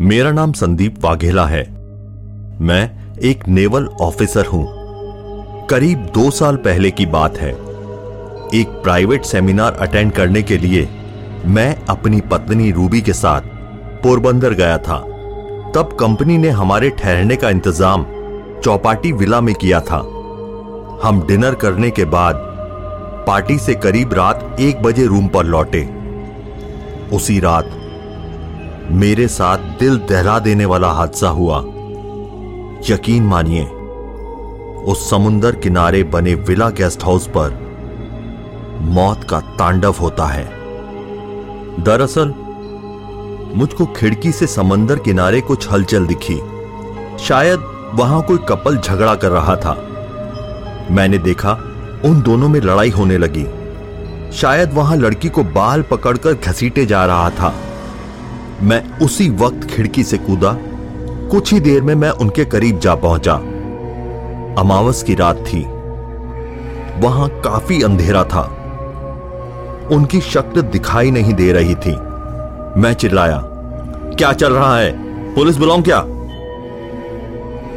मेरा नाम संदीप वाघेला है। मैं एक नेवल ऑफिसर हूँ। करीब दो साल पहले की बात है। एक प्राइवेट सेमिनार अटेंड करने के लिए मैं अपनी पत्नी रूबी के साथ पोरबंदर गया था। तब कंपनी ने हमारे ठहरने का इंतज़ाम चौपाटी विला में किया था। हम डिनर करने के बाद पार्टी से करीब रात एक बजे रूम पर लौटे। उसी रात मेरे साथ दिल दहला देने वाला हादसा हुआ। यकीन मानिए, उस समुंदर किनारे बने विला गेस्ट हाउस पर मौत का तांडव होता है। दरअसल, मुझको खिड़की से समंदर किनारे कुछ हलचल दिखी। शायद वहाँ कोई कपल झगड़ा कर रहा था। मैंने देखा, उन दोनों में लड़ाई होने लगी। शायद वहाँ लड़की को बाल पकड़कर घसीटे जा रहा था। मैं उसी वक्त खिड़की से कूदा। कुछ ही देर में मैं उनके करीब जा पहुँचा। अमावस की रात थी। वहाँ काफ़ी अंधेरा था। उनकी शक्ल दिखाई नहीं दे रही थी। मैं चिल्लाया, क्या चल रहा है? पुलिस बुलाऊं क्या?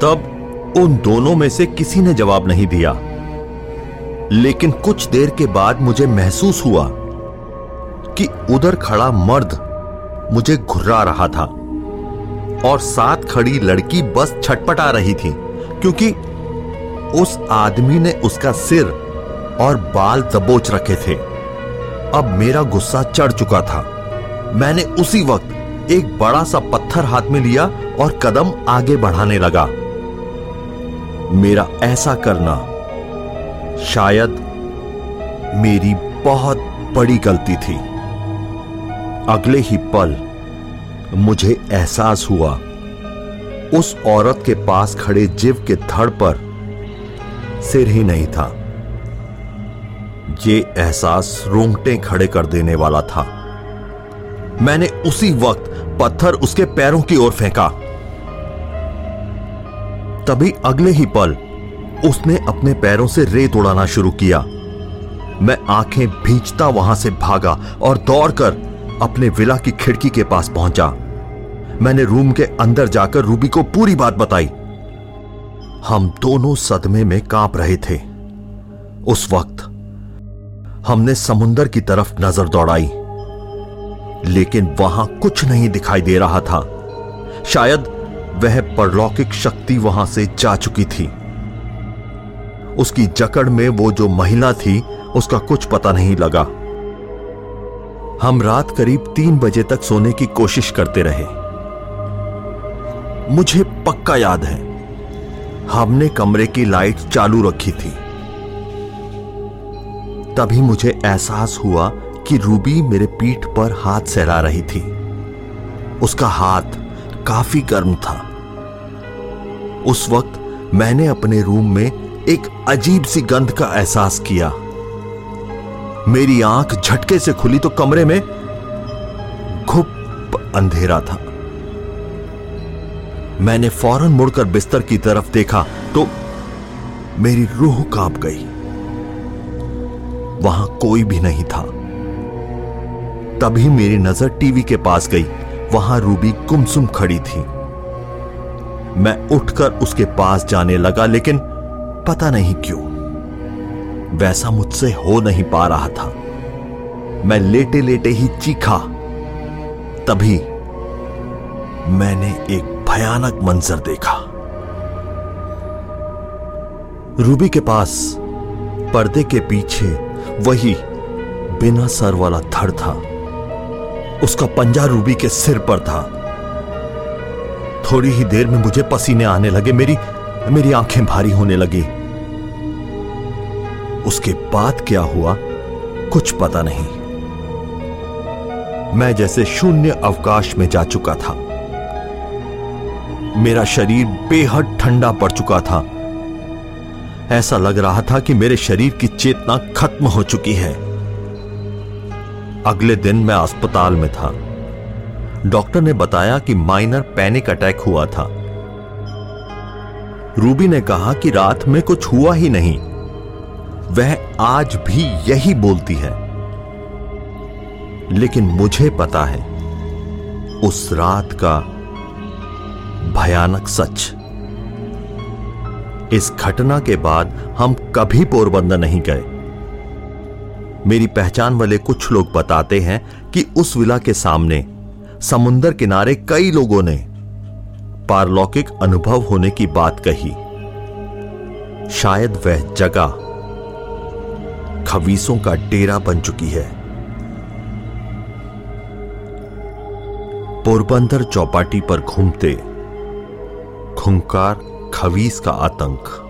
तब उन दोनों में से किसी ने जवाब नहीं दिया। लेकिन कुछ देर के बाद मुझे महसूस हुआ कि उधर खड़ा मर्द मुझे घुर्रा रहा था। और साथ खड़ी लड़की बस छटपटा रही थी, क्योंकि उस आदमी ने उसका सिर और बाल दबोच रखे थे। अब मेरा गुस्सा चढ़ चुका था। मैंने उसी वक्त एक बड़ा सा पत्थर हाथ में लिया और कदम आगे बढ़ाने लगा। मेरा ऐसा करना शायद मेरी बहुत बड़ी गलती थी। अगले ही पल मुझे एहसास हुआ, उस औरत के पास खड़े जीव के धड़ पर सिर ही नहीं था। ये एहसास रोंगटे खड़े कर देने वाला था। मैंने उसी वक्त पत्थर उसके पैरों की ओर फेंका। तभी अगले ही पल उसने अपने पैरों से रेत उड़ाना शुरू किया। मैं आँखें भींचता वहाँ से भागा और दौड़कर अपने विला की खिड़की के पास पहुँचा। मैंने रूम के अंदर जाकर रूबी को पूरी बात बताई। हम दोनों सदमे में काँप रहे थे। उस वक्त हमने समुंदर की तरफ़ नज़र दौड़ाई। लेकिन वहाँ कुछ नहीं दिखाई दे रहा था। शायद वह परलौकिक शक्ति वहाँ से जा चुकी थी। उसकी जकड़ में वो जो महिला थी, उसका कुछ पता नहीं लगा। हम रात करीब तीन बजे तक सोने की कोशिश करते रहे। मुझे पक्का याद है, हमने कमरे की लाइट चालू रखी थी। तभी मुझे एहसास हुआ कि रूबी मेरे पीठ पर हाथ सहला रही थी। उसका हाथ काफ़ी गर्म था। उस वक्त मैंने अपने रूम में एक अजीब सी गंध का एहसास किया। मेरी आँख झटके से खुली तो कमरे में घुप अंधेरा था। मैंने फ़ौरन मुड़कर बिस्तर की तरफ़ देखा तो मेरी रूह काँप गई। वहाँ कोई भी नहीं था। तभी मेरी नज़र टीवी के पास गई। वहाँ रूबी कुमसुम खड़ी थी। मैं उठकर उसके पास जाने लगा, लेकिन पता नहीं क्यों वैसा मुझसे हो नहीं पा रहा था। मैं लेटे लेटे ही चीखा। तभी मैंने एक भयानक मंजर देखा। रूबी के पास, पर्दे के पीछे, वही बिना सर वाला थड़ था। उसका पंजा रूबी के सिर पर था। थोड़ी ही देर में मुझे पसीने आने लगे, मेरी मेरी आँखें भारी होने लगी। उसके बाद क्या हुआ, कुछ पता नहीं। मैं जैसे शून्य अवकाश में जा चुका था। मेरा शरीर बेहद ठंडा पड़ चुका था। ऐसा लग रहा था कि मेरे शरीर की चेतना खत्म हो चुकी है। अगले दिन मैं अस्पताल में था। डॉक्टर ने बताया कि माइनर पैनिक अटैक हुआ था। रूबी ने कहा कि रात में कुछ हुआ ही नहीं। वह आज भी यही बोलती है। लेकिन मुझे पता है, उस रात का भयानक सच। इस घटना के बाद हम कभी पोरबंदर नहीं गए। मेरी पहचान वाले कुछ लोग बताते हैं कि उस विला के सामने, समुंदर किनारे कई लोगों ने पारलौकिक अनुभव होने की बात कही। शायद वह जगह खवीसों का डेरा बन चुकी है। पोरबंदर चौपाटी पर घूमते खुंकार खवीस का आतंक।